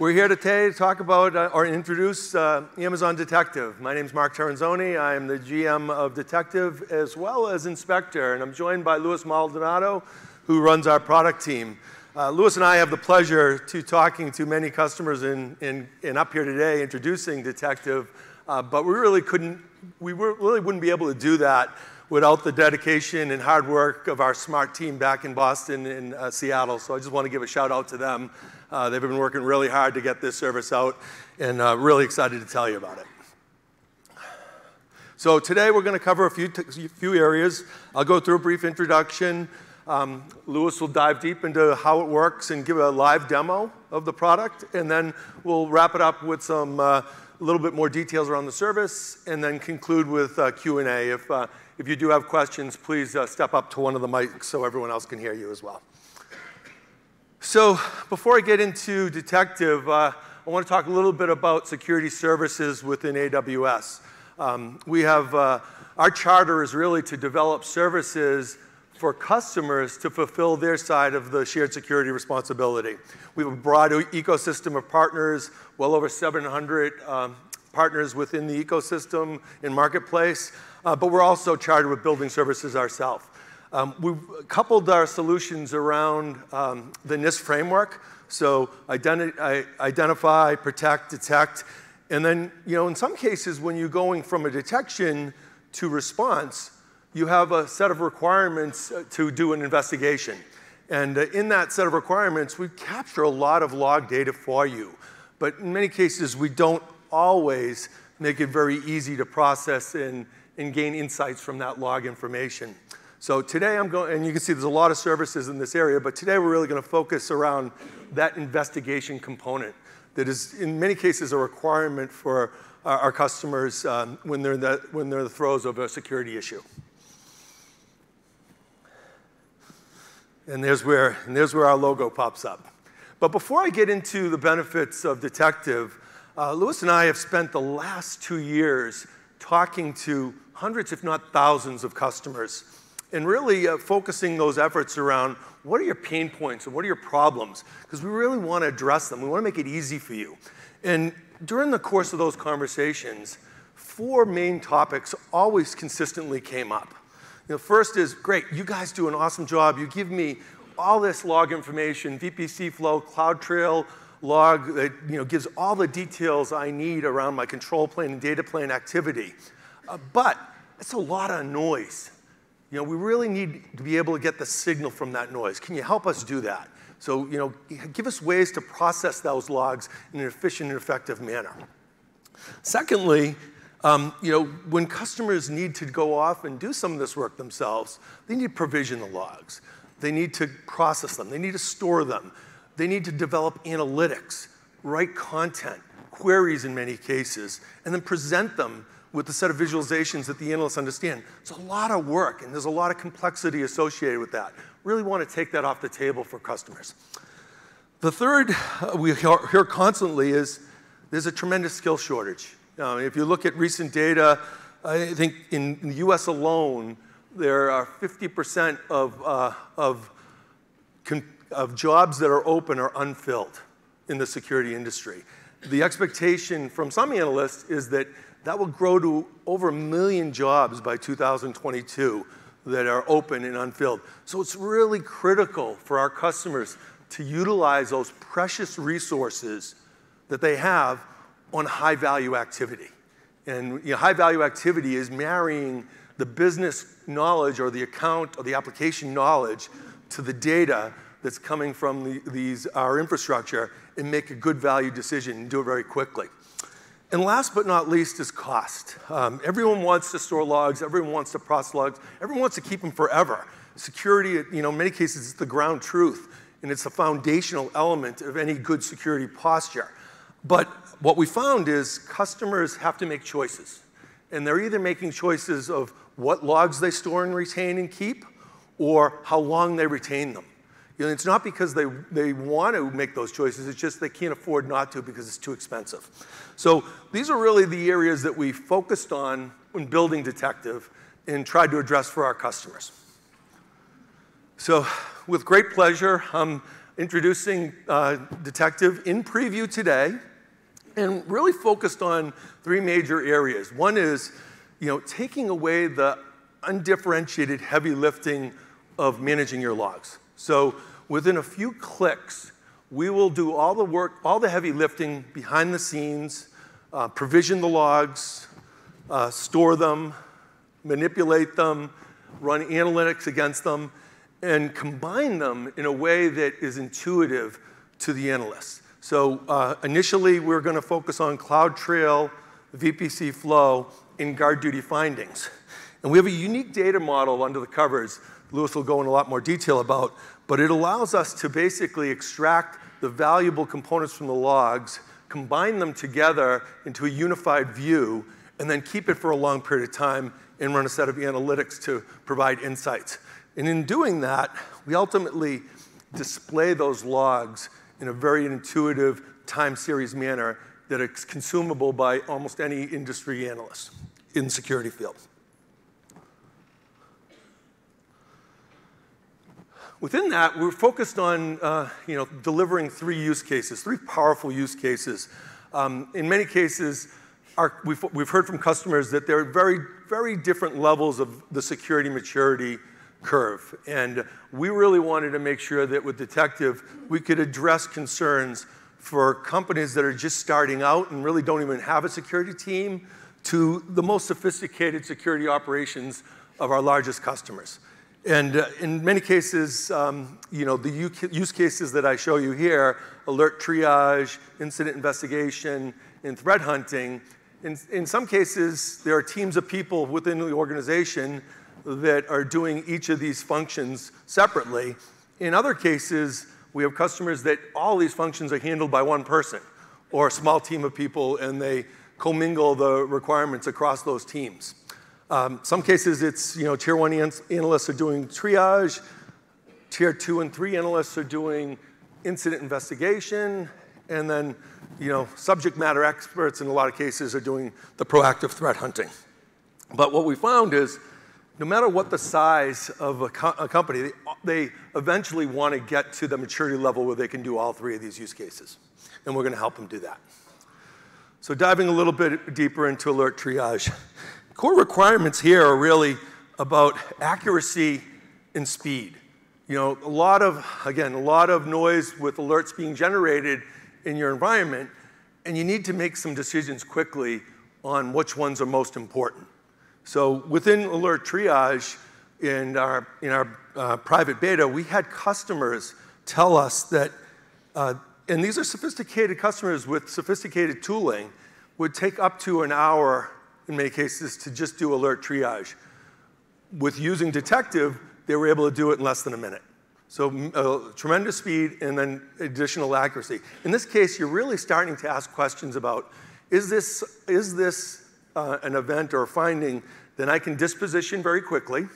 We're here today to talk about uh, or introduce uh, Amazon Detective. My name is Mark Terranova. I am the GM of Detective as well as Inspector, and I'm joined by Luis Maldonado, who runs our product team. Uh, Luis and I have the pleasure to talking to many customers in, in, in up here today introducing Detective, uh, but we really couldn't, we really wouldn't be able to do that without the dedication and hard work of our smart team back in Boston and uh, Seattle. So I just want to give a shout out to them. Uh, they've been working really hard to get this service out and uh, really excited to tell you about it. So today we're going to cover a few, few areas. I'll go through a brief introduction. Um, Luis will dive deep into how it works and give a live demo of the product, and then we'll wrap it up with some uh, a little bit more details around the service, and then conclude with uh, Q&A. If, uh, if you do have questions, please uh, step up to one of the mics so everyone else can hear you as well. So before I get into Detective, uh, I want to talk a little bit about security services within AWS. Um, we have, uh, our charter is really to develop services for customers to fulfill their side of the shared security responsibility. We have a broad ecosystem of partners, well over 700 um, partners within the ecosystem in Marketplace, uh, but we're also chartered with building services ourselves. Um, we've coupled our solutions around um, the NIST framework, so identi identify, protect, detect, and then, you know, in some cases, when you're going from a detection to response, you have a set of requirements uh, to do an investigation. And uh, in that set of requirements, we capture a lot of log data for you. But in many cases, we don't always make it very easy to process and, and gain insights from that log information. So today I'm going, and you can see there's a lot of services in this area, but today we're really going to focus around that investigation component that is in many cases a requirement for our, our customers um, when, they're the, when they're the throes of a security issue. And there's where, and there's where our logo pops up. But before I get into the benefits of Detective, uh, Luis and I have spent the last two years talking to hundreds, if not thousands, of customers and really uh, focusing those efforts around what are your pain points and what are your problems? Because we really want to address them. We want to make it easy for you. And during the course of those conversations, four main topics always consistently came up. You know, first is, great, you guys do an awesome job. You give me all this log information, VPC flow, CloudTrail log that you know, gives all the details I need around my control plane and data plane activity. Uh, but it's a lot of noise. You know, we really need to be able to get the signal from that noise. Can you help us do that? So, you know, give us ways to process those logs in an efficient and effective manner. Secondly, um, you know, when customers need to go off and do some of this work themselves, they need to provision the logs. They need to process them. They need to store them. They need to develop analytics, write content, queries in many cases, and then present them with the set of visualizations that the analysts understand. It's a lot of work, and there's a lot of complexity associated with that. Really want to take that off the table for customers. The third uh, we hear constantly is there's a tremendous skill shortage. Uh, if you look at recent data, I think in the US alone, there are 50% of, uh, of, of jobs that are open are unfilled in the security industry. The expectation from some analysts is that that will grow to over a million jobs by 2022 that are open and unfilled. So it's really critical for our customers to utilize those precious resources that they have on high value activity. And you know, high value activity is marrying the business knowledge or the account or the application knowledge to the data that's coming from the, these, our infrastructure and make a good value decision and do it very quickly. And last but not least is cost. Um, everyone wants to store logs, everyone wants to process logs, everyone wants to keep them forever. Security, you know, in many cases, is the ground truth, and it's a foundational element of any good security posture. But what we found is customers have to make choices. And they're either making choices of what logs they store and retain and keep, or how long they retain them. You know, it's not because they, they want to make those choices, it's just they can't afford not to because it's too expensive. So these are really the areas that we focused on when building Detective and tried to address for our customers. So with great pleasure, I'm introducing uh, Detective in preview today and really focused on three major areas. One is, you know, taking away the undifferentiated heavy lifting of managing your logs. So within a few clicks, we will do all the work, all the heavy lifting behind the scenes, uh, provision the logs, uh, store them, manipulate them, run analytics against them, and combine them in a way that is intuitive to the analyst. So uh, initially, we're going to focus on CloudTrail, VPC Flow, and GuardDuty findings. And we have a unique data model under the covers Luis will go in a lot more detail about, but it allows us to basically extract the valuable components from the logs, combine them together into a unified view, and then keep it for a long period of time and run a set of analytics to provide insights. And in doing that, we ultimately display those logs in a very intuitive time series manner that is consumable by almost any industry analyst in the security field. Within that, we're focused on uh, you know, delivering three use cases, three powerful use cases. Um, in many cases, our, we've, we've heard from customers that there are very, very different levels of the security maturity curve. And we really wanted to make sure that with Detective, we could address concerns for companies that are just starting out and really don't even have a security team to the most sophisticated security operations of our largest customers. And uh, in many cases, um, you know, the use cases that I show you here, alert triage, incident investigation, and threat hunting, in, in some cases, there are teams of people within the organization that are doing each of these functions separately. In other cases, we have customers that all these functions are handled by one person or a small team of people and they commingle the requirements across those teams. Um, some cases it's, you know, tier one analysts are doing triage, tier two and three analysts are doing incident investigation, and then, you know, subject matter experts in a lot of cases are doing the proactive threat hunting. But what we found is no matter what the size of a, co a company, they, they eventually want to get to the maturity level where they can do all three of these use cases. And we're going to help them do that. So diving a little bit deeper into alert triage. Core requirements here are really about accuracy and speed. You know, a lot of, again, a lot of noise with alerts being generated in your environment, and you need to make some decisions quickly on which ones are most important. So within Alert Triage, in our, in our uh, private beta, we had customers tell us that, uh, and these are sophisticated customers with sophisticated tooling, would take up to an hour, in many cases, to just do alert triage. With using Detective, they were able to do it in less than a minute. So uh, tremendous speed and then additional accuracy. In this case, you're really starting to ask questions about, is this, is this uh, an event or a finding then I can disposition very quickly?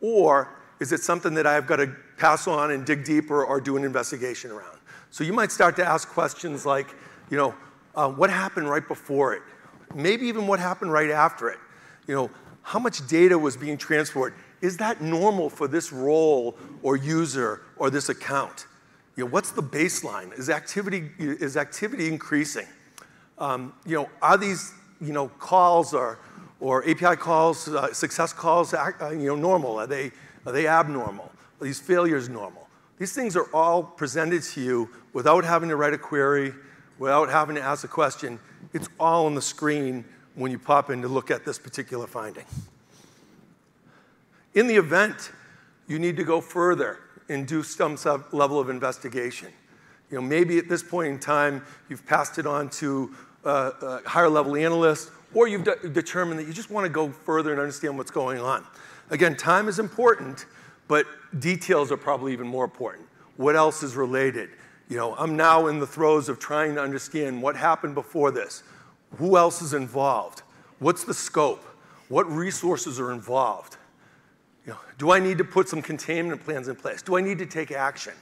Or is it something that I've got to pass on and dig deeper or do an investigation around? So you might start to ask questions like, you know, uh, what happened right before it? Maybe even what happened right after it. You know, how much data was being transported? Is that normal for this role or user or this account? You know, what's the baseline? Is activity, is activity increasing? Um, you know, are these, you know, calls or or API calls, uh, success calls, uh, you know, normal? Are they, are they abnormal? Are these failures normal? These things are all presented to you without having to write a query, without having to ask a question. It's all on the screen when you pop in to look at this particular finding. In the event, you need to go further and do some level of investigation. You know, maybe at this point in time, you've passed it on to a higher level analyst or you've de determined that you just want to go further and understand what's going on. Again, time is important, but details are probably even more important. What else is related? You know, I'm now in the throes of trying to understand what happened before this. Who else is involved? What's the scope? What resources are involved? You know, do I need to put some containment plans in place? Do I need to take action?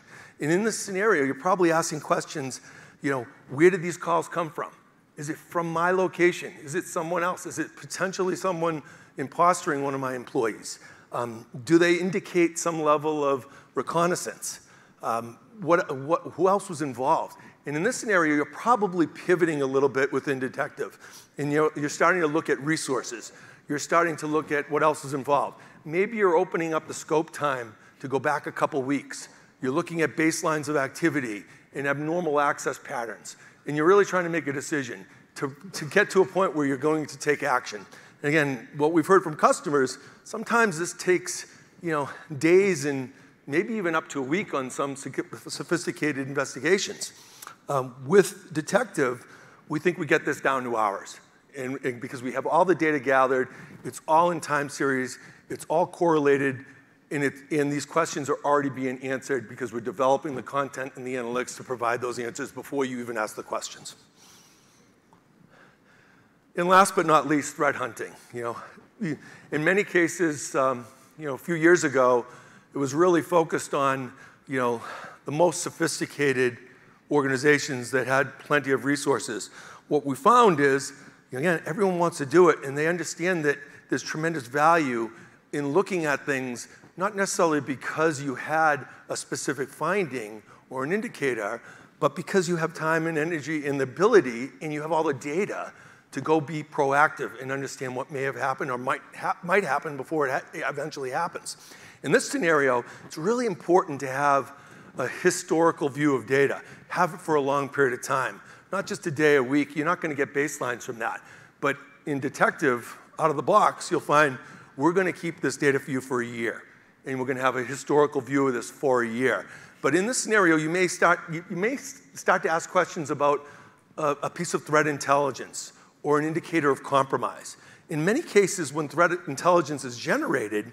And in this scenario, you're probably asking questions, you know, where did these calls come from? Is it from my location? Is it someone else? Is it potentially someone impostering one of my employees? Um, do they indicate some level of reconnaissance? Um, what, what, who else was involved. And in this scenario, you're probably pivoting a little bit within detective. And you're, you're starting to look at resources. You're starting to look at what else is involved. Maybe you're opening up the scope time to go back a couple weeks. You're looking at baselines of activity and abnormal access patterns. And you're really trying to make a decision to, to get to a point where you're going to take action. And again, what we've heard from customers, sometimes this takes you know, days and maybe even up to a week on some sophisticated investigations. Um, with detective, we think we get this down to hours. And, and, because we have all the data gathered, it's all in time series, it's all correlated, and, it, and these questions are already being answered because we're developing the content and the analytics to provide those answers before you even ask the questions. And last but not least, threat hunting. You know, in many cases, um, you know, a few years ago, it was really focused on, you know, the most sophisticated organizations that had plenty of resources. What we found is, again, everyone wants to do it, and they understand that there's tremendous value in looking at things, not necessarily because you had a specific finding or an indicator, but because you have time and energy and the ability, and you have all the data to go be proactive and understand what may have happened or might, ha might happen before it ha eventually happens. In this scenario, it's really important to have a historical view of data, have it for a long period of time, not just a day, a week. You're not going to get baselines from that. But in detective, out of the box, you'll find we're going to keep this data for you for a year. And we're going to have a historical view of this for a year. But in this scenario, you may start, you, may start to ask questions about a, a piece of threat intelligence or an indicator of compromise. In many cases, when threat intelligence is generated,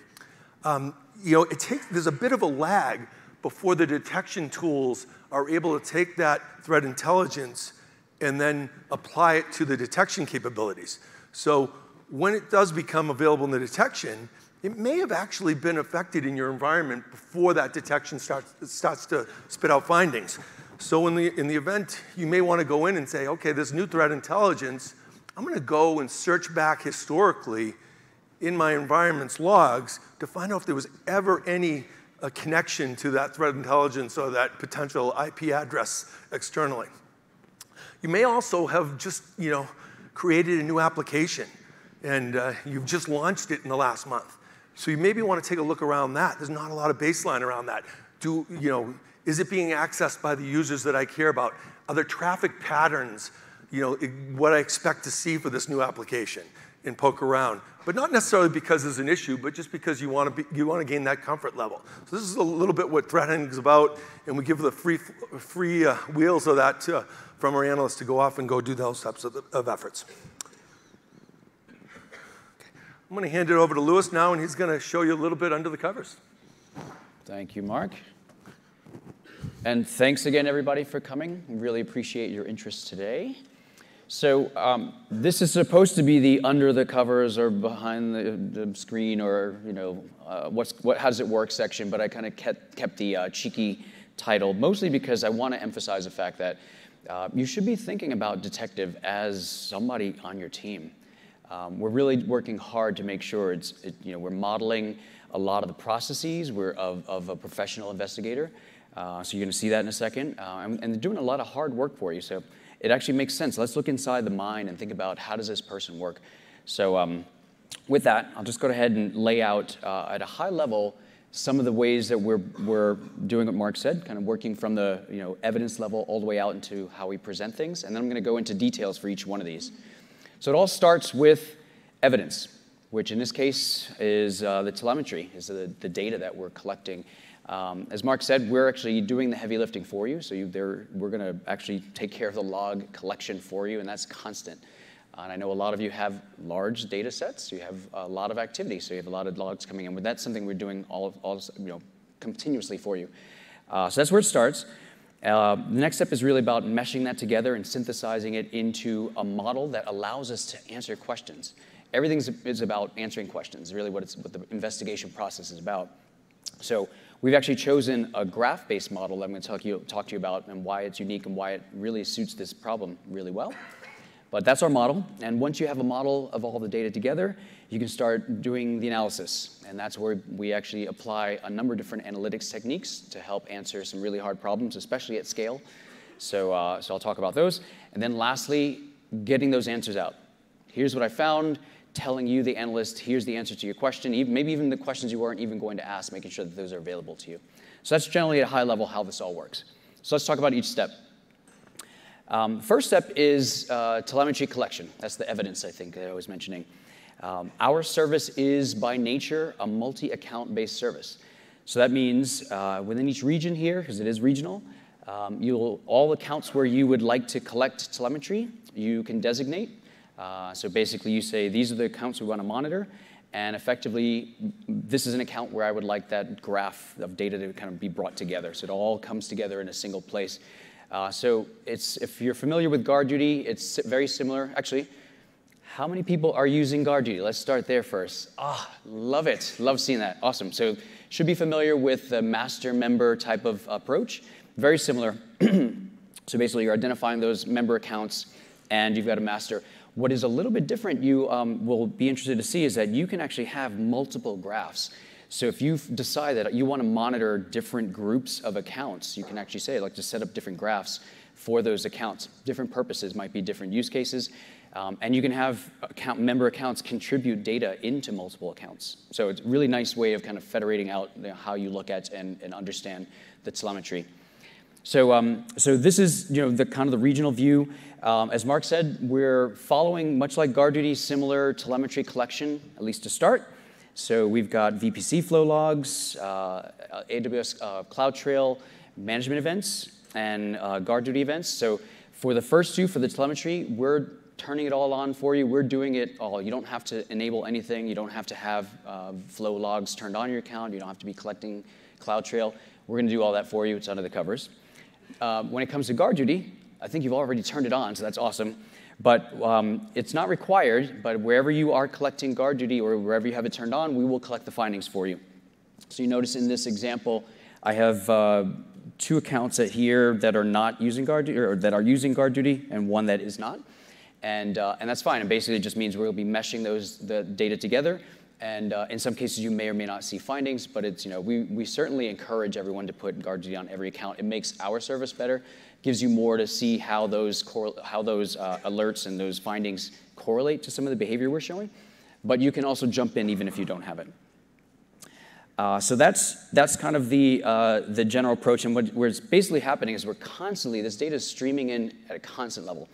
um, you know, it takes, there's a bit of a lag before the detection tools are able to take that threat intelligence and then apply it to the detection capabilities. So when it does become available in the detection, it may have actually been affected in your environment before that detection starts, starts to spit out findings. So in the, in the event, you may want to go in and say, okay, this new threat intelligence I'm going to go and search back historically in my environment's logs to find out if there was ever any uh, connection to that threat intelligence or that potential IP address externally. You may also have just, you know, created a new application and uh, you've just launched it in the last month. So you maybe want to take a look around that. There's not a lot of baseline around that. Do, you know, is it being accessed by the users that I care about? Are there traffic patterns you know, what I expect to see for this new application and poke around. But not necessarily because there's an issue, but just because you want to, be, you want to gain that comfort level. So this is a little bit what threat hunting is about, and we give the free, free uh, wheels of that to, from our analysts to go off and go do those types of, of efforts. Okay. I'm going to hand it over to Luis now, and he's going to show you a little bit under the covers. Thank you, Mark. And thanks again, everybody, for coming. Really appreciate your interest today. So um, this is supposed to be the under the covers or behind the, the screen or you know uh, what's what how does it work section, but I kind of kept kept the uh, cheeky title mostly because I want to emphasize the fact that uh, you should be thinking about detective as somebody on your team. Um, we're really working hard to make sure it's it, you know we're modeling a lot of the processes we're of, of a professional investigator. Uh, so you're going to see that in a second, uh, and, and they're doing a lot of hard work for you. So it actually makes sense. Let's look inside the mind and think about how does this person work. So um, with that, I'll just go ahead and lay out uh, at a high level some of the ways that we're, we're doing what Mark said, kind of working from the you know, evidence level all the way out into how we present things. And then I'm going to go into details for each one of these. So it all starts with evidence, which in this case is uh, the telemetry, is the, the data that we're collecting um, as Mark said, we're actually doing the heavy lifting for you. So you, we're going to actually take care of the log collection for you, and that's constant. Uh, and I know a lot of you have large data sets. You have a lot of activity, so you have a lot of logs coming in. But that's something we're doing all, all you know, continuously for you. Uh, so that's where it starts. Uh, the next step is really about meshing that together and synthesizing it into a model that allows us to answer questions. Everything is about answering questions, really what, what the investigation process is about. So We've actually chosen a graph-based model that I'm going to talk, you, talk to you about and why it's unique and why it really suits this problem really well. But that's our model. And once you have a model of all the data together, you can start doing the analysis. And that's where we actually apply a number of different analytics techniques to help answer some really hard problems, especially at scale. So, uh, so I'll talk about those. And then lastly, getting those answers out. Here's what I found, telling you, the analyst, here's the answer to your question, even, maybe even the questions you weren't even going to ask, making sure that those are available to you. So that's generally at a high level how this all works. So let's talk about each step. Um, first step is uh, telemetry collection. That's the evidence, I think, that I was mentioning. Um, our service is, by nature, a multi-account based service. So that means uh, within each region here, because it is regional, um, you'll, all accounts where you would like to collect telemetry, you can designate. Uh, so basically, you say, these are the accounts we want to monitor, and effectively, this is an account where I would like that graph of data to kind of be brought together. So it all comes together in a single place. Uh, so it's, if you're familiar with GuardDuty, it's very similar. Actually, how many people are using GuardDuty? Let's start there first. Ah, love it. Love seeing that. Awesome. So should be familiar with the master member type of approach. Very similar. so basically, you're identifying those member accounts, and you've got a master. What is a little bit different, you um, will be interested to see, is that you can actually have multiple graphs. So if you decide that you want to monitor different groups of accounts, you can actually say, like, to set up different graphs for those accounts. Different purposes might be different use cases. Um, and you can have account, member accounts contribute data into multiple accounts. So it's a really nice way of kind of federating out you know, how you look at and, and understand the telemetry. So, um, so this is you know, the kind of the regional view. Um, as Mark said, we're following, much like GuardDuty, similar telemetry collection, at least to start. So we've got VPC flow logs, uh, AWS uh, CloudTrail management events, and uh, GuardDuty events. So for the first two, for the telemetry, we're turning it all on for you. We're doing it all. You don't have to enable anything. You don't have to have uh, flow logs turned on your account. You don't have to be collecting CloudTrail. We're going to do all that for you. It's under the covers. Uh, when it comes to GuardDuty, I think you've already turned it on, so that's awesome. But um, it's not required, but wherever you are collecting GuardDuty or wherever you have it turned on, we will collect the findings for you. So you notice in this example, I have uh, two accounts here that are not using GuardDuty, or that are using GuardDuty, and one that is not. And, uh, and that's fine. It basically just means we'll be meshing those, the data together. And uh, in some cases, you may or may not see findings, but it's, you know, we, we certainly encourage everyone to put GuardDuty on every account. It makes our service better gives you more to see how those, how those uh, alerts and those findings correlate to some of the behavior we're showing. But you can also jump in even if you don't have it. Uh, so that's, that's kind of the, uh, the general approach. And what, what's basically happening is we're constantly, this data is streaming in at a constant level.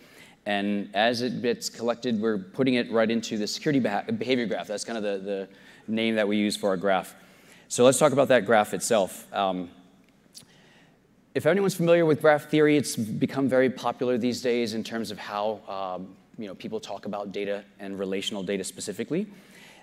And as it gets collected, we're putting it right into the security behavior graph. That's kind of the, the name that we use for our graph. So let's talk about that graph itself. Um, if anyone's familiar with graph theory, it's become very popular these days in terms of how um, you know, people talk about data and relational data specifically.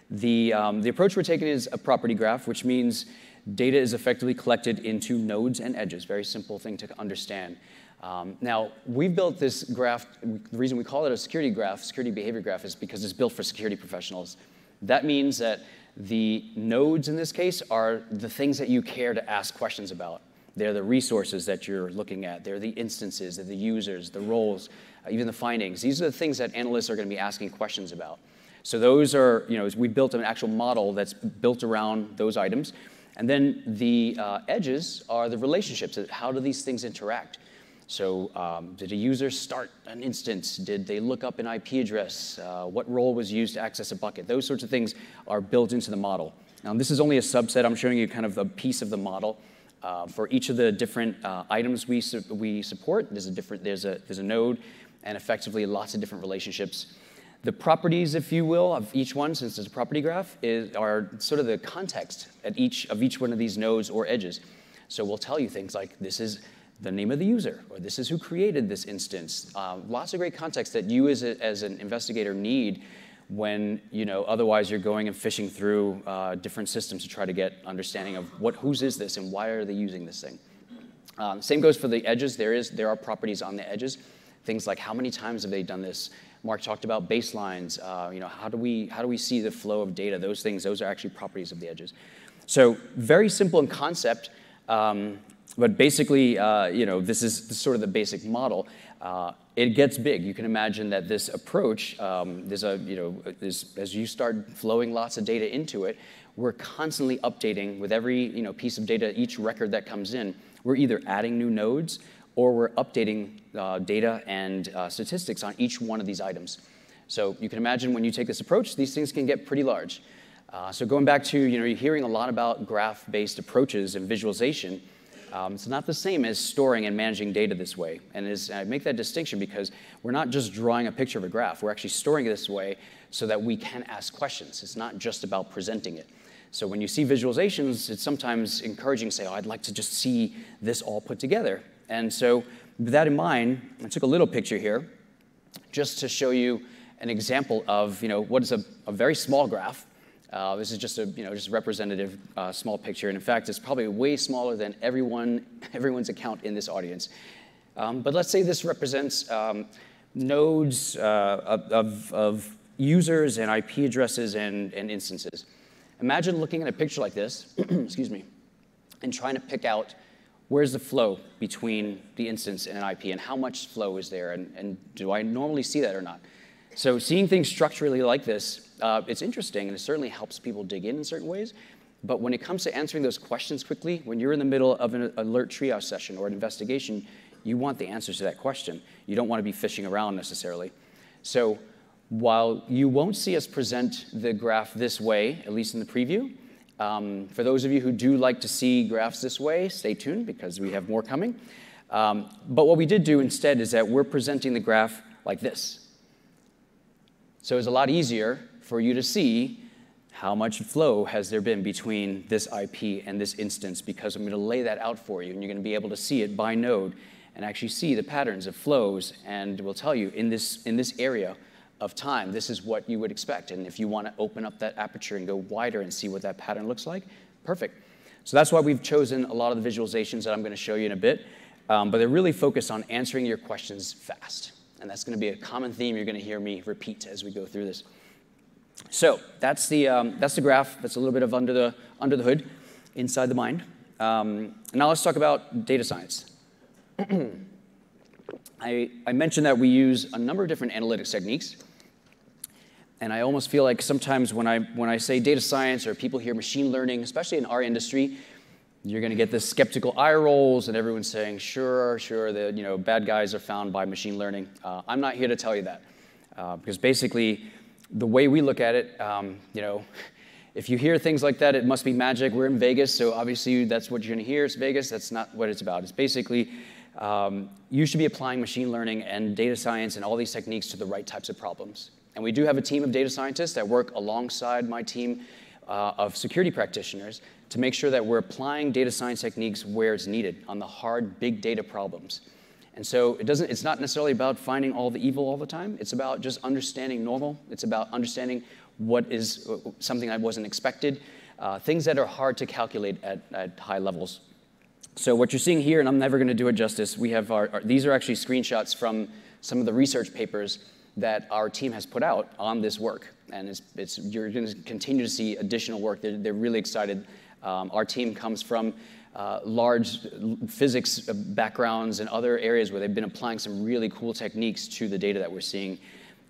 The, um, the approach we're taking is a property graph, which means data is effectively collected into nodes and edges. Very simple thing to understand. Um, now, we've built this graph, the reason we call it a security graph, security behavior graph, is because it's built for security professionals. That means that the nodes in this case are the things that you care to ask questions about. They're the resources that you're looking at. They're the instances, they're the users, the roles, uh, even the findings. These are the things that analysts are going to be asking questions about. So those are, you know, we built an actual model that's built around those items. And then the uh, edges are the relationships. How do these things interact? So um, did a user start an instance? Did they look up an IP address? Uh, what role was used to access a bucket? Those sorts of things are built into the model. Now, this is only a subset. I'm showing you kind of a piece of the model. Uh, for each of the different uh, items we, su we support, there's a, different, there's, a, there's a node and effectively lots of different relationships. The properties, if you will, of each one, since it's a property graph, is, are sort of the context at each, of each one of these nodes or edges. So we'll tell you things like this is the name of the user, or this is who created this instance. Uh, lots of great context that you as, a, as an investigator need when you know otherwise you're going and fishing through uh, different systems to try to get understanding of what whose is this and why are they using this thing. Um, same goes for the edges. There is there are properties on the edges, things like how many times have they done this. Mark talked about baselines. Uh, you know how do we how do we see the flow of data? Those things those are actually properties of the edges. So very simple in concept. Um, but basically, uh, you know, this is, sort of the basic model. Uh, it gets big. You can imagine that this approach, um, there's a, you know, as you start flowing lots of data into it, we're constantly updating with every you know, piece of data, each record that comes in. We're either adding new nodes or we're updating uh, data and uh, statistics on each one of these items. So you can imagine when you take this approach, these things can get pretty large. Uh, so going back to, you know, you're hearing a lot about graph-based approaches and visualization. Um, it's not the same as storing and managing data this way. And is, I make that distinction because we're not just drawing a picture of a graph. We're actually storing it this way so that we can ask questions. It's not just about presenting it. So when you see visualizations, it's sometimes encouraging to say, oh, I'd like to just see this all put together. And so with that in mind, I took a little picture here just to show you an example of you know, what is a, a very small graph. Uh, this is just a you know, just representative uh, small picture. And in fact, it's probably way smaller than everyone, everyone's account in this audience. Um, but let's say this represents um, nodes uh, of, of, users and IP addresses and, and instances. Imagine looking at a picture like this, excuse me, and trying to pick out where's the flow between the instance and an IP and how much flow is there and, and do I normally see that or not? So seeing things structurally like this, uh, it's interesting and it certainly helps people dig in in certain ways. But when it comes to answering those questions quickly, when you're in the middle of an alert triage session or an investigation, you want the answers to that question. You don't want to be fishing around necessarily. So while you won't see us present the graph this way, at least in the preview, um, for those of you who do like to see graphs this way, stay tuned because we have more coming. Um, but what we did do instead is that we're presenting the graph like this. So it's a lot easier for you to see how much flow has there been between this IP and this instance because I'm going to lay that out for you and you're going to be able to see it by node and actually see the patterns of flows and we'll tell you in this, in this area of time, this is what you would expect. And if you want to open up that aperture and go wider and see what that pattern looks like, perfect. So that's why we've chosen a lot of the visualizations that I'm going to show you in a bit. Um, but they're really focused on answering your questions fast. And that's going to be a common theme you're going to hear me repeat as we go through this. So that's the, um, that's the graph. That's a little bit of under the, under the hood, inside the mind. Um, now let's talk about data science. I, I mentioned that we use a number of different analytics techniques. And I almost feel like sometimes when I, when I say data science or people hear machine learning, especially in our industry, you're going to get this skeptical eye rolls and everyone's saying, sure, sure, the you know, bad guys are found by machine learning. Uh, I'm not here to tell you that. Uh, because basically, the way we look at it, um, you know, if you hear things like that, it must be magic. We're in Vegas, so obviously that's what you're going to hear. It's Vegas. That's not what it's about. It's basically um, you should be applying machine learning and data science and all these techniques to the right types of problems. And we do have a team of data scientists that work alongside my team uh, of security practitioners to make sure that we're applying data science techniques where it's needed on the hard big data problems. And so it doesn't, it's not necessarily about finding all the evil all the time. It's about just understanding normal. It's about understanding what is something I wasn't expected, uh, things that are hard to calculate at, at high levels. So what you're seeing here, and I'm never going to do it justice, we have our, our, these are actually screenshots from some of the research papers that our team has put out on this work. And it's, it's, you're going to continue to see additional work. They're, they're really excited. Um, our team comes from uh, large physics backgrounds and other areas where they've been applying some really cool techniques to the data that we're seeing.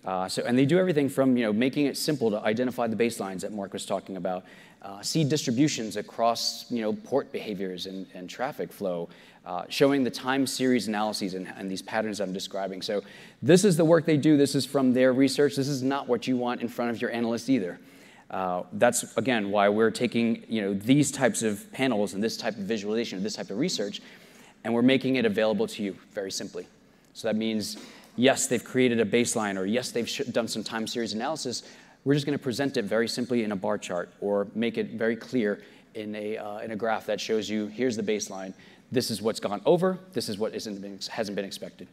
Uh, so, and they do everything from you know, making it simple to identify the baselines that Mark was talking about, uh, see distributions across you know, port behaviors and, and traffic flow, uh, showing the time series analyses and, and, these patterns I'm describing. So this is the work they do. This is from their research. This is not what you want in front of your analyst either. Uh, that's, again, why we're taking you know, these types of panels and this type of visualization, this type of research, and we're making it available to you very simply. So that means, yes, they've created a baseline, or yes, they've done some time series analysis. We're just going to present it very simply in a bar chart or make it very clear in a, uh, in a graph that shows you here's the baseline, this is what's gone over, this is what isn't been, hasn't been expected.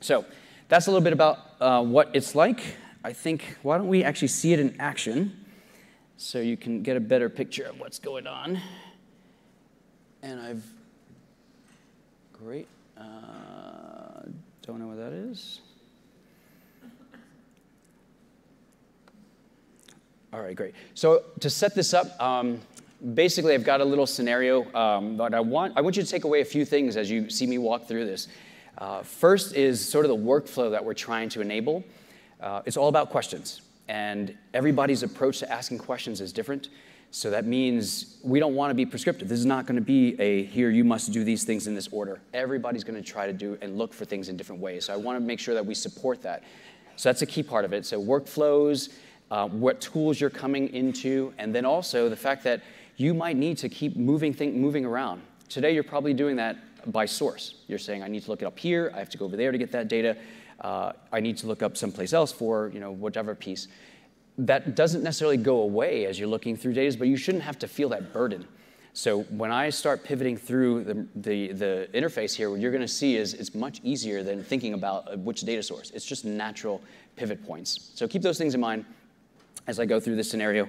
So that's a little bit about uh, what it's like. I think, why don't we actually see it in action? So you can get a better picture of what's going on. And I've, great, uh, don't know what that is. All right, great. So to set this up, um, basically, I've got a little scenario, um, but I want, I want you to take away a few things as you see me walk through this. Uh, first is sort of the workflow that we're trying to enable. Uh, it's all about questions, and everybody's approach to asking questions is different. So that means we don't want to be prescriptive. This is not going to be a here, you must do these things in this order. Everybody's going to try to do and look for things in different ways. So I want to make sure that we support that. So that's a key part of it. So workflows, uh, what tools you're coming into, and then also the fact that you might need to keep moving, think, moving around. Today, you're probably doing that by source. You're saying, I need to look it up here, I have to go over there to get that data, uh, I need to look up someplace else for you know, whatever piece that doesn't necessarily go away as you're looking through data, but you shouldn't have to feel that burden. So when I start pivoting through the, the, the interface here, what you're going to see is it's much easier than thinking about uh, which data source. It's just natural pivot points. So keep those things in mind as I go through this scenario.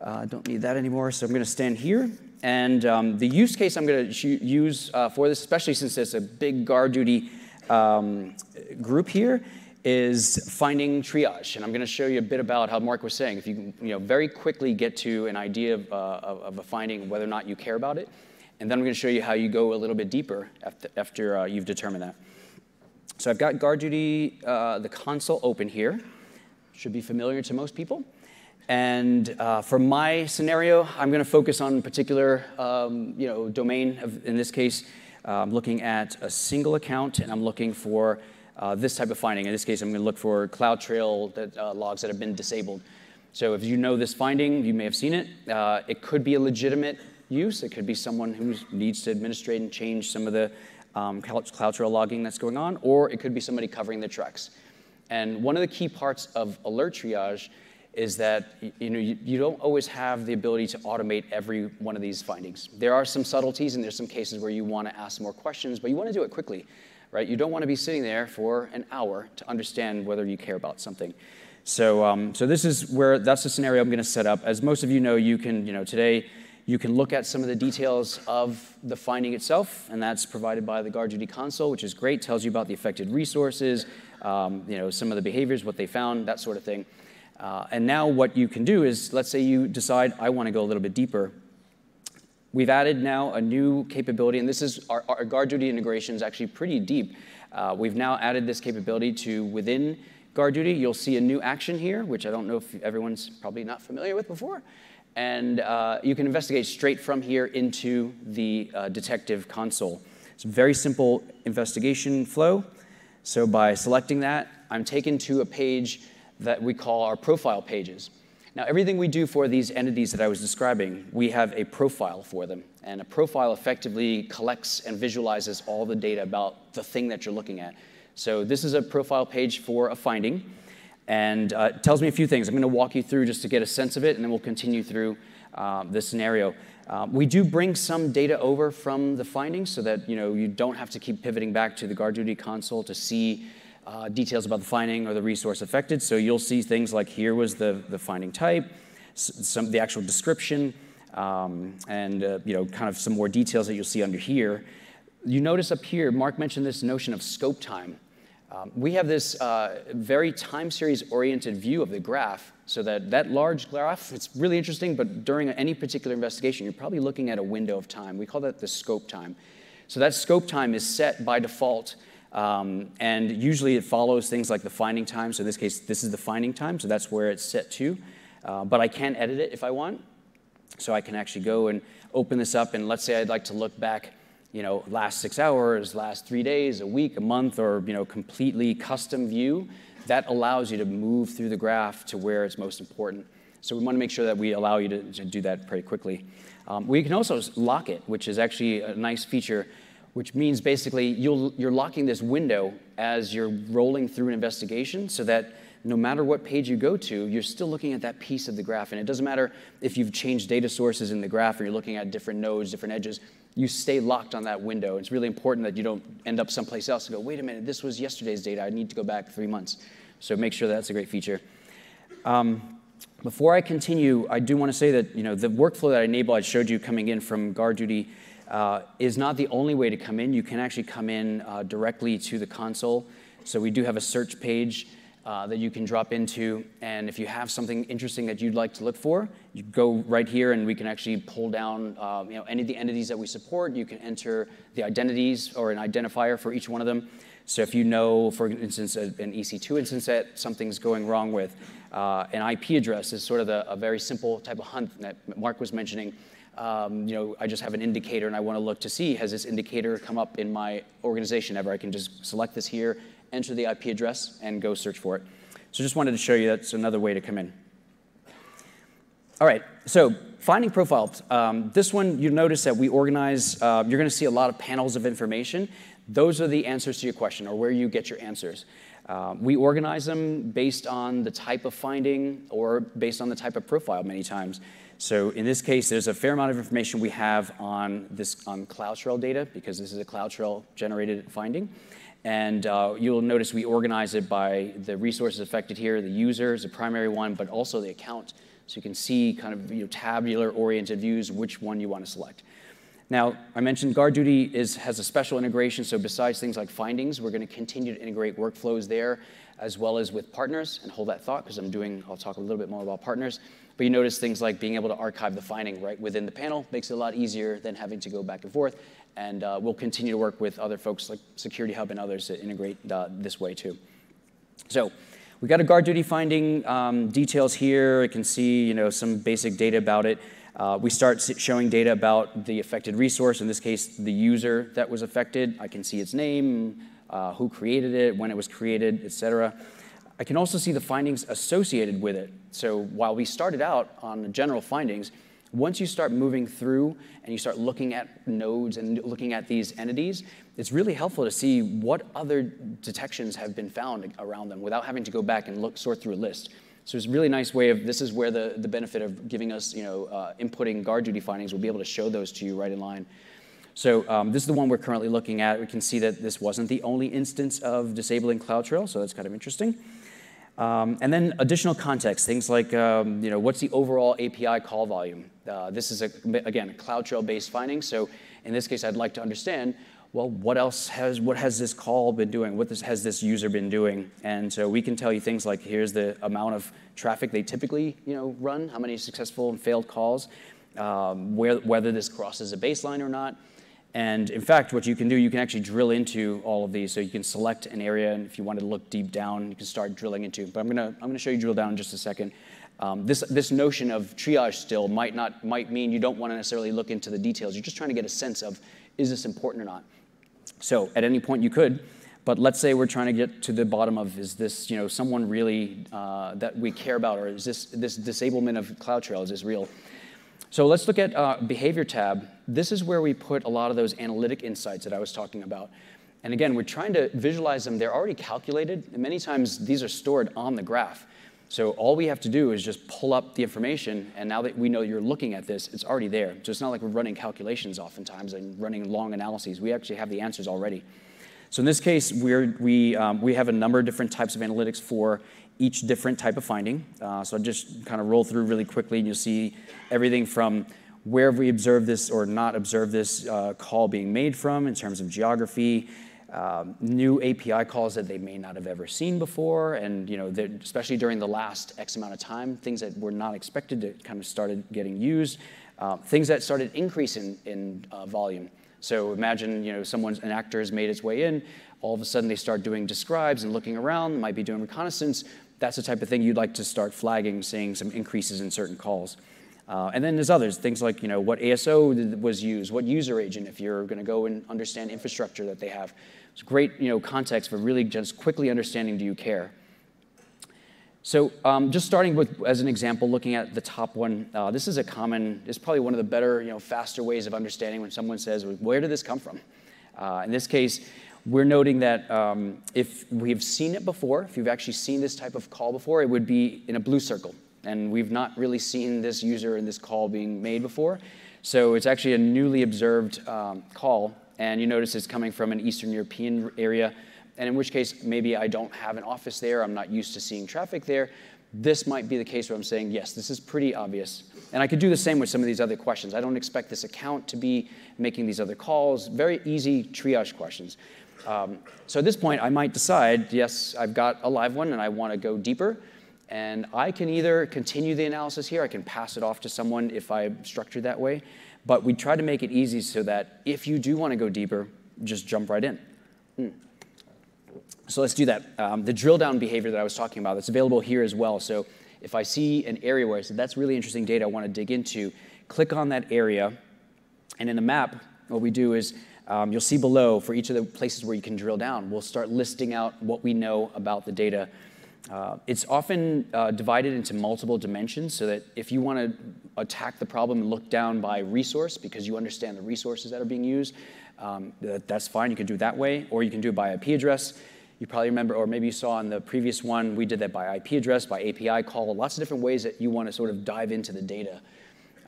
I uh, don't need that anymore, so I'm going to stand here. And um, the use case I'm going to use uh, for this, especially since it's a big GuardDuty um, group here, is finding triage. And I'm going to show you a bit about how Mark was saying. If you can you know, very quickly get to an idea of, uh, of, a finding, whether or not you care about it. And then I'm going to show you how you go a little bit deeper after, after uh, you've determined that. So I've got GuardDuty, uh, the console open here. Should be familiar to most people. And uh, for my scenario, I'm going to focus on a particular um, you know, domain. Of, in this case, I'm looking at a single account, and I'm looking for uh, this type of finding. In this case, I'm going to look for CloudTrail that, uh, logs that have been disabled. So if you know this finding, you may have seen it. Uh, it could be a legitimate use. It could be someone who needs to administrate and change some of the um, CloudTrail logging that's going on, or it could be somebody covering the tracks. And one of the key parts of alert triage is that you, know, you, you, don't always have the ability to automate every one of these findings. There are some subtleties and there's some cases where you want to ask more questions, but you want to do it quickly right? You don't want to be sitting there for an hour to understand whether you care about something. So, um, so this is where that's the scenario I'm going to set up. As most of you know, you can, you know, today you can look at some of the details of the finding itself, and that's provided by the GuardDuty console, which is great. Tells you about the affected resources, um, you know, some of the behaviors, what they found, that sort of thing. Uh, and now what you can do is, let's say you decide I want to go a little bit deeper. We've added now a new capability, and this is our, our GuardDuty integration is actually pretty deep. Uh, we've now added this capability to within GuardDuty. You'll see a new action here, which I don't know if everyone's probably not familiar with before. And uh, you can investigate straight from here into the uh, detective console. It's a very simple investigation flow. So by selecting that, I'm taken to a page that we call our profile pages. Now, everything we do for these entities that I was describing, we have a profile for them. And a profile effectively collects and visualizes all the data about the thing that you're looking at. So this is a profile page for a finding, and uh, it tells me a few things. I'm going to walk you through just to get a sense of it, and then we'll continue through uh, the scenario. Uh, we do bring some data over from the findings so that you know you don't have to keep pivoting back to the GuardDuty console to see uh, details about the finding or the resource affected. So you'll see things like here was the, the finding type, some the actual description, um, and uh, you know kind of some more details that you'll see under here. You notice up here, Mark mentioned this notion of scope time. Um, we have this uh, very time series oriented view of the graph so that that large graph, it's really interesting, but during any particular investigation, you're probably looking at a window of time. We call that the scope time. So that scope time is set by default um, and usually it follows things like the finding time. So in this case, this is the finding time, so that's where it's set to. Uh, but I can edit it if I want. So I can actually go and open this up, and let's say I'd like to look back, you know, last six hours, last three days, a week, a month, or you know, completely custom view. That allows you to move through the graph to where it's most important. So we want to make sure that we allow you to, to do that pretty quickly. Um, we can also lock it, which is actually a nice feature which means basically you are locking this window as you're rolling through an investigation so that no matter what page you go to, you're still looking at that piece of the graph. And it doesn't matter if you've changed data sources in the graph or you're looking at different nodes, different edges, you stay locked on that window. It's really important that you don't end up someplace else and go, wait a minute, this was yesterday's data. I need to go back three months. So make sure that's a great feature. Um, before I continue, I do want to say that you know the workflow that I enabled, I showed you coming in from GuardDuty uh, is not the only way to come in. You can actually come in uh, directly to the console. So we do have a search page uh, that you can drop into. And if you have something interesting that you'd like to look for, you go right here and we can actually pull down uh, you know, any of the entities that we support. You can enter the identities or an identifier for each one of them. So if you know, for instance, an EC2 instance that something's going wrong with, uh, an IP address is sort of a, a, very simple type of hunt that Mark was mentioning. Um, you know, I just have an indicator and I want to look to see, has this indicator come up in my organization ever? I can just select this here, enter the IP address, and go search for it. So just wanted to show you that's another way to come in. All right, so finding profiles. Um, this one, you notice that we organize, uh, you're going to see a lot of panels of information. Those are the answers to your question, or where you get your answers. Uh, we organize them based on the type of finding or based on the type of profile many times. So in this case, there's a fair amount of information we have on this on CloudTrail data because this is a CloudTrail generated finding. And uh, you'll notice we organize it by the resources affected here. The user is the primary one, but also the account. So you can see kind of you know, tabular oriented views, which one you want to select. Now, I mentioned GuardDuty is, has a special integration, so besides things like findings, we're going to continue to integrate workflows there, as well as with partners, and hold that thought, because I'm doing, I'll talk a little bit more about partners. But you notice things like being able to archive the finding right within the panel makes it a lot easier than having to go back and forth. And uh, we'll continue to work with other folks like Security Hub and others to integrate uh, this way too. So we got a GuardDuty finding um, details here. You can see you know, some basic data about it. Uh, we start showing data about the affected resource, in this case, the user that was affected. I can see its name, uh, who created it, when it was created, et cetera. I can also see the findings associated with it. So while we started out on the general findings, once you start moving through and you start looking at nodes and looking at these entities, it's really helpful to see what other detections have been found around them without having to go back and look, sort through a list. So it's a really nice way of, this is where the, the benefit of giving us, you know, uh, inputting GuardDuty findings, we'll be able to show those to you right in line. So um, this is the one we're currently looking at. We can see that this wasn't the only instance of disabling CloudTrail, so that's kind of interesting. Um, and then additional context, things like, um, you know, what's the overall API call volume? Uh, this is, a, again, a CloudTrail-based finding. So in this case, I'd like to understand well, what else has, what has this call been doing? What this, has this user been doing? And so we can tell you things like, here's the amount of traffic they typically you know, run, how many successful and failed calls, um, where, whether this crosses a baseline or not. And in fact, what you can do, you can actually drill into all of these. So you can select an area, and if you want to look deep down, you can start drilling into. But I'm gonna, I'm gonna show you drill down in just a second. Um, this, this notion of triage still might, not, might mean you don't want to necessarily look into the details. You're just trying to get a sense of, is this important or not? So at any point you could, but let's say we're trying to get to the bottom of is this you know someone really uh, that we care about, or is this this disablement of CloudTrail is this real? So let's look at uh, behavior tab. This is where we put a lot of those analytic insights that I was talking about. And again, we're trying to visualize them. They're already calculated, and many times these are stored on the graph. So all we have to do is just pull up the information, and now that we know you're looking at this, it's already there. So it's not like we're running calculations oftentimes and running long analyses. We actually have the answers already. So in this case, we're, we, um, we have a number of different types of analytics for each different type of finding. Uh, so I'll just kind of roll through really quickly, and you'll see everything from where we observe this or not observe this uh, call being made from in terms of geography, um, new API calls that they may not have ever seen before, and you know, especially during the last X amount of time, things that were not expected to kind of started getting used, uh, things that started increasing in volume. So imagine, you know, someone's an actor has made its way in, all of a sudden they start doing describes and looking around, might be doing reconnaissance. That's the type of thing you'd like to start flagging, seeing some increases in certain calls. Uh, and then there's others, things like you know, what ASO was used, what user agent, if you're going to go and understand infrastructure that they have. It's great you know, context for really just quickly understanding do you care. So um, just starting with, as an example, looking at the top one, uh, this is a common, it's probably one of the better, you know, faster ways of understanding when someone says, where did this come from? Uh, in this case, we're noting that um, if we've seen it before, if you've actually seen this type of call before, it would be in a blue circle. And we've not really seen this user and this call being made before. So it's actually a newly observed um, call and you notice it's coming from an Eastern European area, and in which case maybe I don't have an office there, I'm not used to seeing traffic there. This might be the case where I'm saying, yes, this is pretty obvious. And I could do the same with some of these other questions. I don't expect this account to be making these other calls. Very easy triage questions. Um, so at this point, I might decide, yes, I've got a live one and I want to go deeper. And I can either continue the analysis here, I can pass it off to someone if I structure that way. But we try to make it easy so that if you do want to go deeper, just jump right in. Mm. So let's do that. Um, the drill down behavior that I was talking about, that's available here as well. So if I see an area where I said, that's really interesting data I want to dig into, click on that area. And in the map, what we do is um, you'll see below for each of the places where you can drill down, we'll start listing out what we know about the data. Uh, it's often uh, divided into multiple dimensions so that if you want to attack the problem and look down by resource because you understand the resources that are being used, um, that, that's fine. You can do it that way, or you can do it by IP address. You probably remember, or maybe you saw in the previous one, we did that by IP address, by API call, lots of different ways that you want to sort of dive into the data.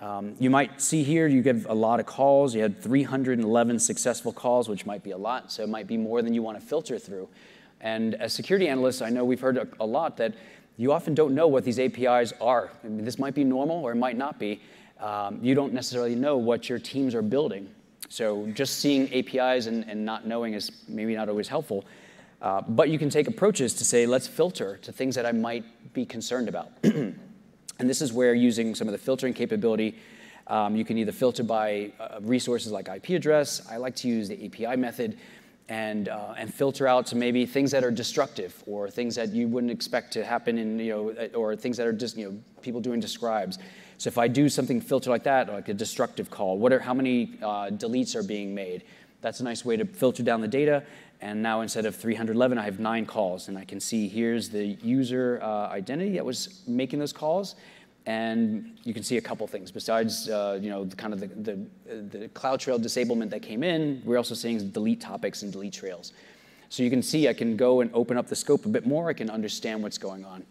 Um, you might see here you give a lot of calls. You had 311 successful calls, which might be a lot, so it might be more than you want to filter through. And as security analysts, I know we've heard a, lot that you often don't know what these APIs are. I mean, this might be normal or it might not be. Um, you don't necessarily know what your teams are building. So just seeing APIs and, and not knowing is maybe not always helpful. Uh, but you can take approaches to say, let's filter to things that I might be concerned about. and this is where using some of the filtering capability, um, you can either filter by uh, resources like IP address. I like to use the API method and, uh, and filter out to maybe things that are destructive or things that you wouldn't expect to happen in, you know, or things that are just, you know, people doing describes. So if I do something filter like that, like a destructive call, what are, how many uh, deletes are being made? That's a nice way to filter down the data. And now instead of 311, I have nine calls. And I can see here's the user uh, identity that was making those calls. And you can see a couple things. Besides, uh, you know, the, kind of the, the, the CloudTrail disablement that came in, we're also seeing delete topics and delete trails. So you can see I can go and open up the scope a bit more. I can understand what's going on.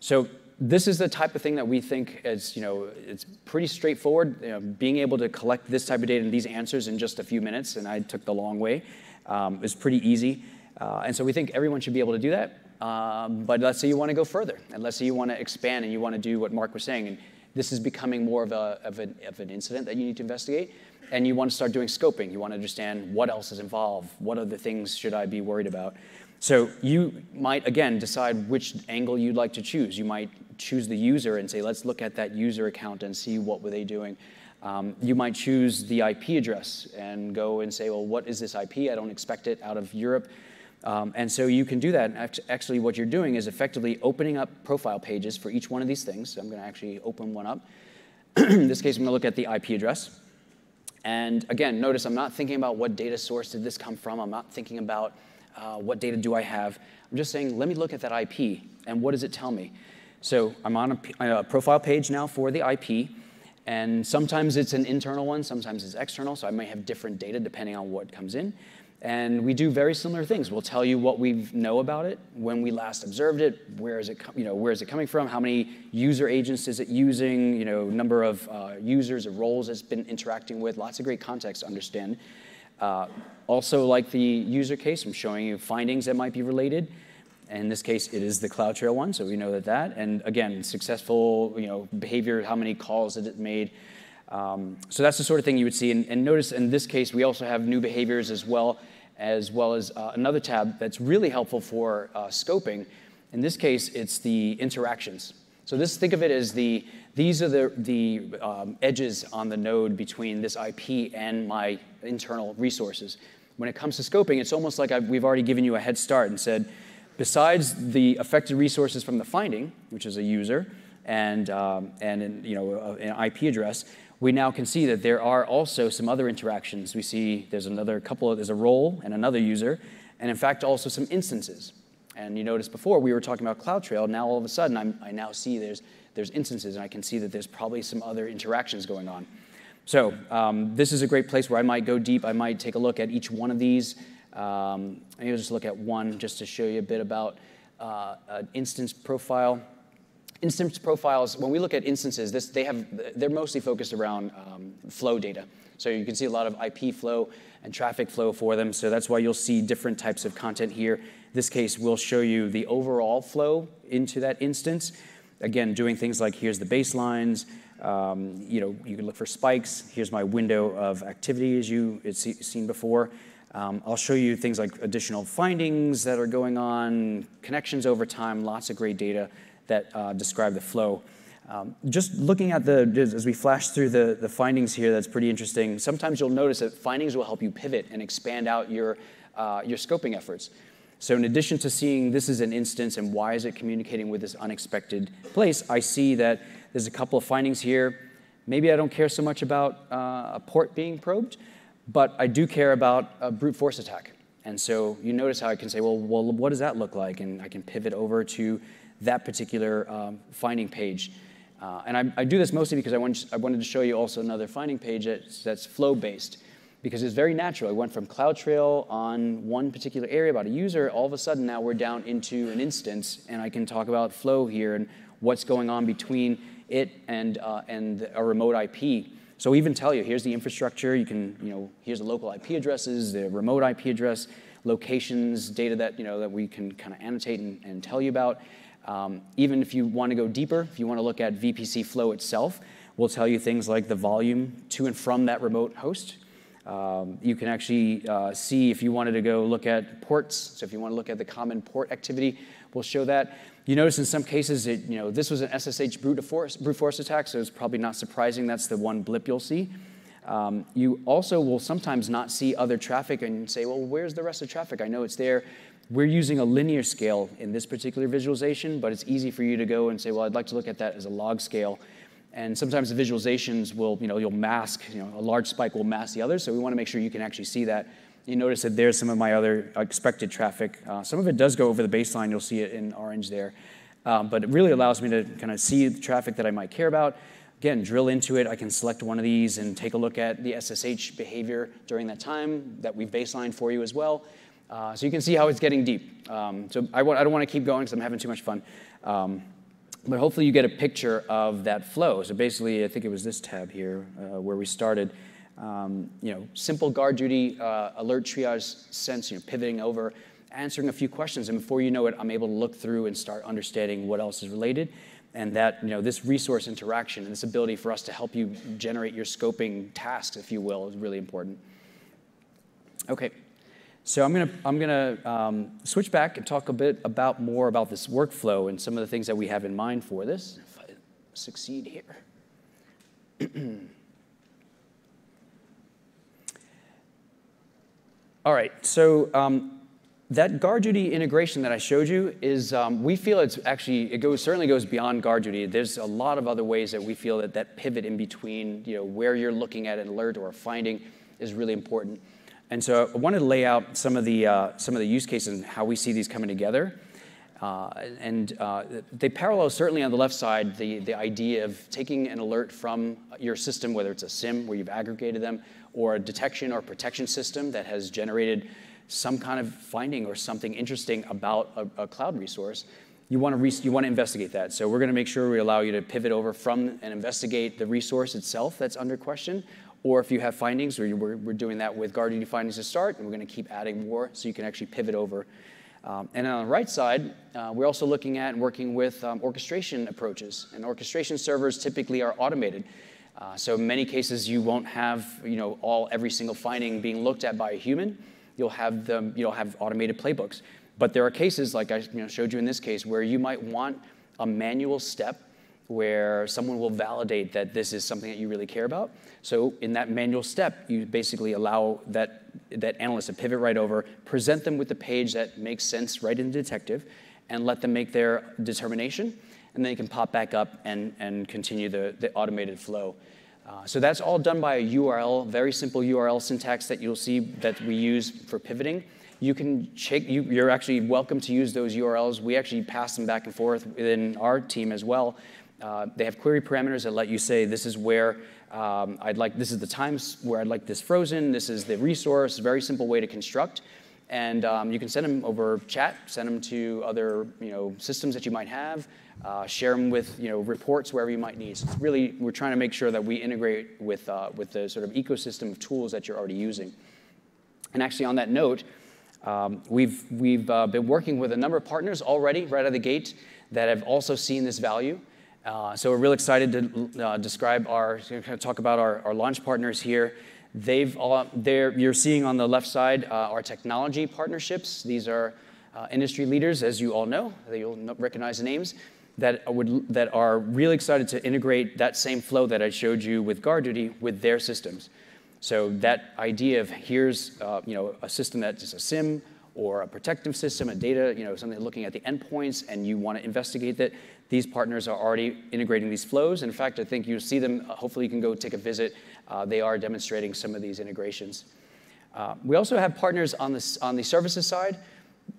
So this is the type of thing that we think is, you know, it's pretty straightforward. You know, being able to collect this type of data and these answers in just a few minutes, and I took the long way, um, is pretty easy. Uh, and so we think everyone should be able to do that. Um, but let's say you want to go further, and let's say you want to expand and you want to do what Mark was saying, and this is becoming more of, a, of, an, of an incident that you need to investigate, and you want to start doing scoping. You want to understand what else is involved, what other things should I be worried about. So you might, again, decide which angle you'd like to choose. You might choose the user and say, let's look at that user account and see what were they doing. Um, you might choose the IP address and go and say, well, what is this IP? I don't expect it out of Europe. Um, and so you can do that. And actually, what you're doing is effectively opening up profile pages for each one of these things. So I'm going to actually open one up. In this case, I'm going to look at the IP address. And again, notice I'm not thinking about what data source did this come from. I'm not thinking about uh, what data do I have. I'm just saying, let me look at that IP and what does it tell me? So I'm on a, a profile page now for the IP. And sometimes it's an internal one, sometimes it's external, so I may have different data depending on what comes in. And we do very similar things. We'll tell you what we know about it, when we last observed it, where is it, you know, where is it coming from, how many user agents is it using, you know, number of uh, users or roles it's been interacting with, lots of great context to understand. Uh, also, like the user case, I'm showing you findings that might be related. In this case, it is the CloudTrail one, so we know that that. And again, successful you know, behavior, how many calls did it made. Um, so that's the sort of thing you would see. And, and, notice in this case, we also have new behaviors as well, as well as uh, another tab that's really helpful for uh, scoping. In this case, it's the interactions. So this, think of it as the, these are the, the um, edges on the node between this IP and my internal resources. When it comes to scoping, it's almost like I've, we've already given you a head start and said, besides the affected resources from the finding, which is a user, and, um, and an, you know, an IP address, we now can see that there are also some other interactions. We see there's another couple of, there's a role and another user, and in fact also some instances. And you noticed before we were talking about CloudTrail, now all of a sudden I'm, i now see there's, there's instances and I can see that there's probably some other interactions going on. So um, this is a great place where I might go deep. I might take a look at each one of these um, I'm going just look at one just to show you a bit about uh, an instance profile. Instance profiles, when we look at instances, this, they have, they're mostly focused around um, flow data. So you can see a lot of IP flow and traffic flow for them. So that's why you'll see different types of content here. This case will show you the overall flow into that instance. Again, doing things like here's the baselines. Um, you know, you can look for spikes. Here's my window of activity as you it's seen before. Um, I'll show you things like additional findings that are going on, connections over time, lots of great data that uh, describe the flow. Um, just looking at the, as we flash through the, the findings here, that's pretty interesting. Sometimes you'll notice that findings will help you pivot and expand out your, uh, your scoping efforts. So in addition to seeing this is an instance and why is it communicating with this unexpected place, I see that there's a couple of findings here. Maybe I don't care so much about uh, a port being probed, but I do care about a brute force attack. And so you notice how I can say, well, well what does that look like? And I can pivot over to that particular um, finding page. Uh, and I, I, do this mostly because I, want, I, wanted to show you also another finding page that's, that's flow-based because it's very natural. I went from CloudTrail on one particular area about a user, all of a sudden now we're down into an instance and I can talk about flow here and what's going on between it and, uh, and a remote IP. So we even tell you, here's the infrastructure, you can, you know, here's the local IP addresses, the remote IP address, locations, data that, you know, that we can kind of annotate and, and tell you about. Um, even if you want to go deeper, if you want to look at VPC flow itself, we'll tell you things like the volume to and from that remote host. Um, you can actually uh, see if you wanted to go look at ports. So if you want to look at the common port activity, we'll show that. You notice in some cases, it, you know, this was an SSH brute force, brute force attack, so it's probably not surprising that's the one blip you'll see. Um, you also will sometimes not see other traffic and say, well, where's the rest of traffic? I know it's there. We're using a linear scale in this particular visualization, but it's easy for you to go and say, well, I'd like to look at that as a log scale. And sometimes the visualizations will, you know, you'll mask, you know, a large spike will mask the others, so we want to make sure you can actually see that. You notice that there's some of my other expected traffic. Uh, some of it does go over the baseline, you'll see it in orange there. Um, but it really allows me to kind of see the traffic that I might care about. Again, drill into it. I can select one of these and take a look at the SSH behavior during that time that we've baselined for you as well. Uh, so you can see how it's getting deep. Um, so I, I, don't want to keep going because I'm having too much fun. Um, but hopefully you get a picture of that flow. So basically, I think it was this tab here uh, where we started. Um, you know, simple GuardDuty, uh, alert triage sense, you know, pivoting over, answering a few questions, and before you know it, I'm able to look through and start understanding what else is related. And that, you know, this resource interaction and this ability for us to help you generate your scoping tasks, if you will, is really important. Okay. So I'm to I'm gonna, um, switch back and talk a bit about more about this workflow and some of the things that we have in mind for this. If I succeed here. All right, so um, that GuardDuty integration that I showed you is, um, we feel it's actually, it goes, certainly goes beyond GuardDuty. There's a lot of other ways that we feel that that pivot in between, you know, where you're looking at an alert or a finding is really important. And so I wanted to lay out some of the, uh, some of the use cases and how we see these coming together. Uh, and uh, they parallel certainly on the left side the, the idea of taking an alert from your system, whether it's a SIEM where you've aggregated them, or a detection or protection system that has generated some kind of finding or something interesting about a, a cloud resource. You want, to you want to investigate that. So we're going to make sure we allow you to pivot over from and investigate the resource itself that's under question or if you have findings, or we're, we're doing that with GuardDuty findings to start, and we're going to keep adding more so you can actually pivot over. Um, and on the right side, uh, we're also looking at and working with um, orchestration approaches. And orchestration servers typically are automated. Uh, so in many cases, you won't have you know, all every single finding being looked at by a human. You'll have them, you'll have automated playbooks. But there are cases, like I you know, showed you in this case, where you might want a manual step where someone will validate that this is something that you really care about. So in that manual step, you basically allow that, that analyst to pivot right over, present them with the page that makes sense right in the detective, and let them make their determination, and then you can pop back up and, and continue the, the automated flow. Uh, so that's all done by a URL, very simple URL syntax that you'll see that we use for pivoting. You can check, you, you're actually welcome to use those URLs. We actually pass them back and forth within our team as well uh, they have query parameters that let you say this is where um, I'd like, this is the times where I'd like this frozen, this is the resource, very simple way to construct. And um, you can send them over chat, send them to other you know, systems that you might have, uh, share them with you know, reports wherever you might need. So it's really, we're trying to make sure that we integrate with, uh, with the sort of ecosystem of tools that you're already using. And actually on that note, um, we've, we've uh, been working with a number of partners already right out of the gate that have also seen this value. Uh, so we're real excited to uh, describe our, talk about our, our launch partners here. They've all, you're seeing on the left side uh, our technology partnerships. These are industry leaders, as you all know. You'll recognize the names that, would, that are really excited to integrate that same flow that I showed you with GuardDuty with their systems. So that idea of here's uh, you know, a system that's a SIEM or a protective system, a data, you know, something looking at the endpoints and you want to investigate that, these partners are already integrating these flows. In fact, I think you see them, hopefully you can go take a visit. Uh, they are demonstrating some of these integrations. Uh, we also have partners on, this, on the services side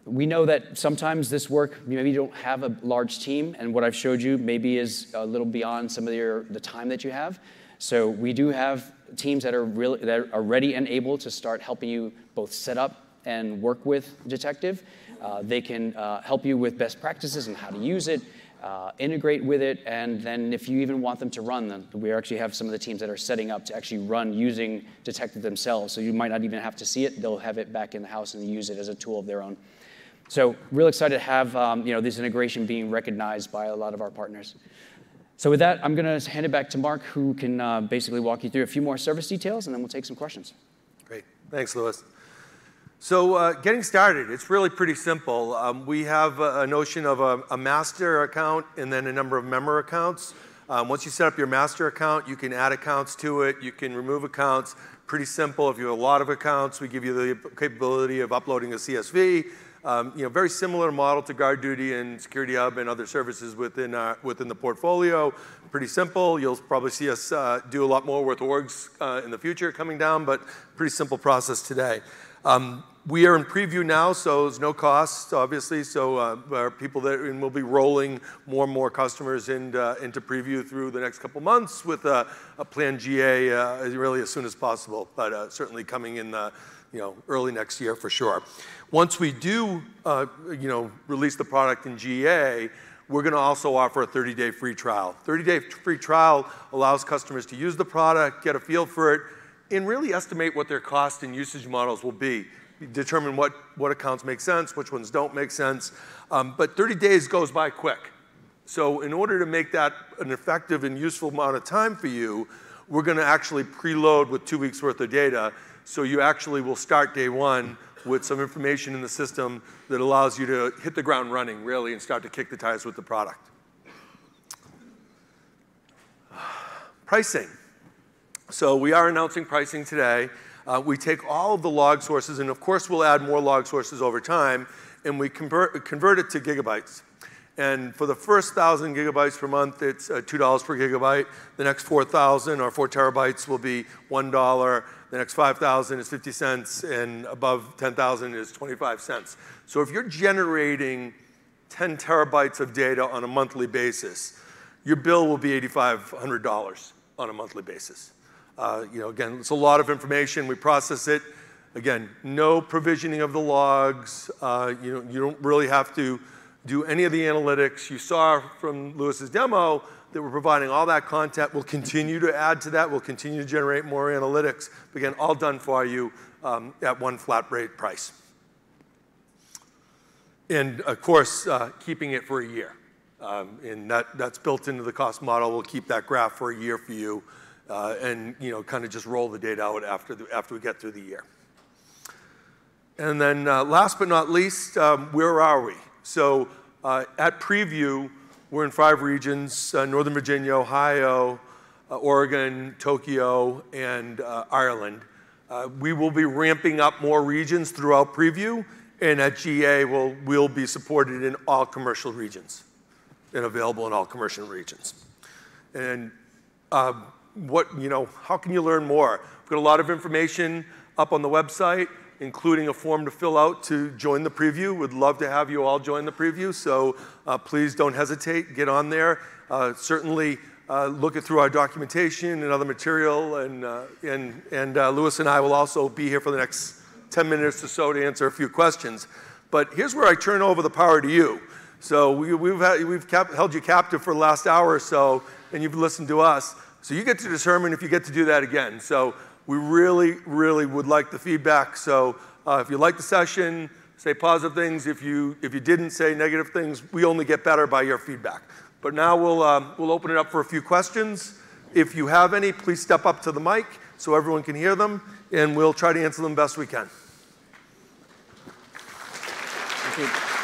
we know that sometimes this work, maybe you don't have a large team, and what I've showed you maybe is a little beyond some of your, the time that you have. So we do have teams that are, really, that are ready and able to start helping you both set up and work with Detective. Uh, they can uh, help you with best practices and how to use it, uh, integrate with it, and then if you even want them to run them, we actually have some of the teams that are setting up to actually run using Detective themselves. So you might not even have to see it; they'll have it back in the house and use it as a tool of their own. So real excited to have um, you know, this integration being recognized by a lot of our partners. So with that, I'm going to hand it back to Mark, who can uh, basically walk you through a few more service details, and then we'll take some questions. Great. Thanks, Luis. So uh, getting started, it's really pretty simple. Um, we have a, a notion of a, a, master account and then a number of member accounts. Um, once you set up your master account, you can add accounts to it. You can remove accounts. Pretty simple. If you have a lot of accounts, we give you the capability of uploading a CSV. Um, you know, very similar model to GuardDuty and Security Hub and other services within, uh, within the portfolio. Pretty simple. You'll probably see us uh, do a lot more with orgs uh, in the future coming down, but pretty simple process today. Um, we are in preview now, so there's no cost, obviously. So uh, our people that and we'll be rolling more and more customers in, uh, into preview through the next couple months with a, a planned GA uh, really as soon as possible, but uh, certainly coming in the, you know, early next year for sure. Once we do, uh, you know, release the product in GA, we're going to also offer a 30-day free trial. 30-day free trial allows customers to use the product, get a feel for it, and really estimate what their cost and usage models will be. Determine what, what accounts make sense, which ones don't make sense. Um, but 30 days goes by quick. So in order to make that an effective and useful amount of time for you, we're going to actually preload with two weeks worth of data. So you actually will start day one with some information in the system that allows you to hit the ground running, really, and start to kick the tires with the product. Pricing. So we are announcing pricing today. Uh, we take all of the log sources, and of course we'll add more log sources over time, and we convert, convert it to gigabytes. And for the first 1,000 gigabytes per month, it's uh, $2 per gigabyte. The next 4,000 or 4 terabytes will be $1. The next 5,000 is 50 cents, and above 10,000 is 25 cents. So if you're generating 10 terabytes of data on a monthly basis, your bill will be $8,500 on a monthly basis. Uh, you know, again, it's a lot of information. We process it. Again, no provisioning of the logs. Uh, you, you don't really have to do any of the analytics. You saw from Luis's demo that we're providing all that content. We'll continue to add to that. We'll continue to generate more analytics. But again, all done for you um, at one flat rate price. And of course, uh, keeping it for a year. Um, and that, that's built into the cost model. We'll keep that graph for a year for you and you know, kind of just roll the data out after, after we get through the year. And then uh, last but not least, um, where are we? So uh, at preview, we're in five regions, uh, Northern Virginia, Ohio, uh, Oregon, Tokyo, and uh, Ireland. Uh, we will be ramping up more regions throughout preview, and at GA, we'll, we'll be supported in all commercial regions and available in all commercial regions. And um, what, you know, how can you learn more? We've got a lot of information up on the website including a form to fill out to join the preview. Would love to have you all join the preview, so uh, please don't hesitate. Get on there. Uh, certainly uh, look it through our documentation and other material, and, uh, and, and uh, Luis and I will also be here for the next 10 minutes or so to answer a few questions. But here's where I turn over the power to you. So we, have held you captive for the last hour or so, and you've listened to us. So you get to determine if you get to do that again. So we really, really would like the feedback. So uh, if you like the session, say positive things. If you, if you didn't say negative things, we only get better by your feedback. But now we'll, um, we'll open it up for a few questions. If you have any, please step up to the mic. so everyone can hear them, and we'll try to answer them best we can. Thank you.